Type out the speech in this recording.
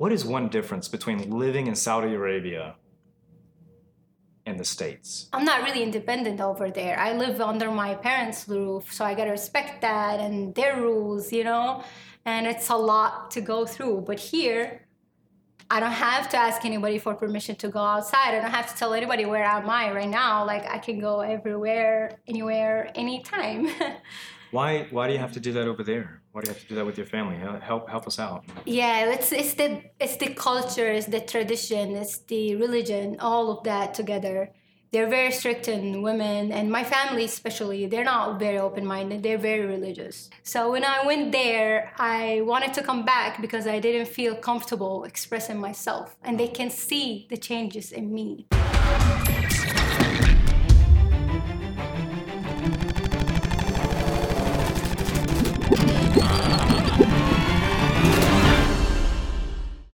What is one difference between living in Saudi Arabia and the States? I'm not really independent over there. I live under my parents' roof, so I gotta respect that and their rules, you know? And it's a lot to go through. But here, I don't have to ask anybody for permission to go outside. I don't have to tell anybody where am I right now. Like I can go everywhere, anywhere, anytime. Why why do you have to do that over there? Why do you have to do that with your family? Help help us out. Yeah, it's it's the it's the culture, it's the tradition, it's the religion, all of that together. They're very strict on women, and my family especially. They're not very open-minded. They're very religious. So when I went there, I wanted to come back because I didn't feel comfortable expressing myself, and they can see the changes in me.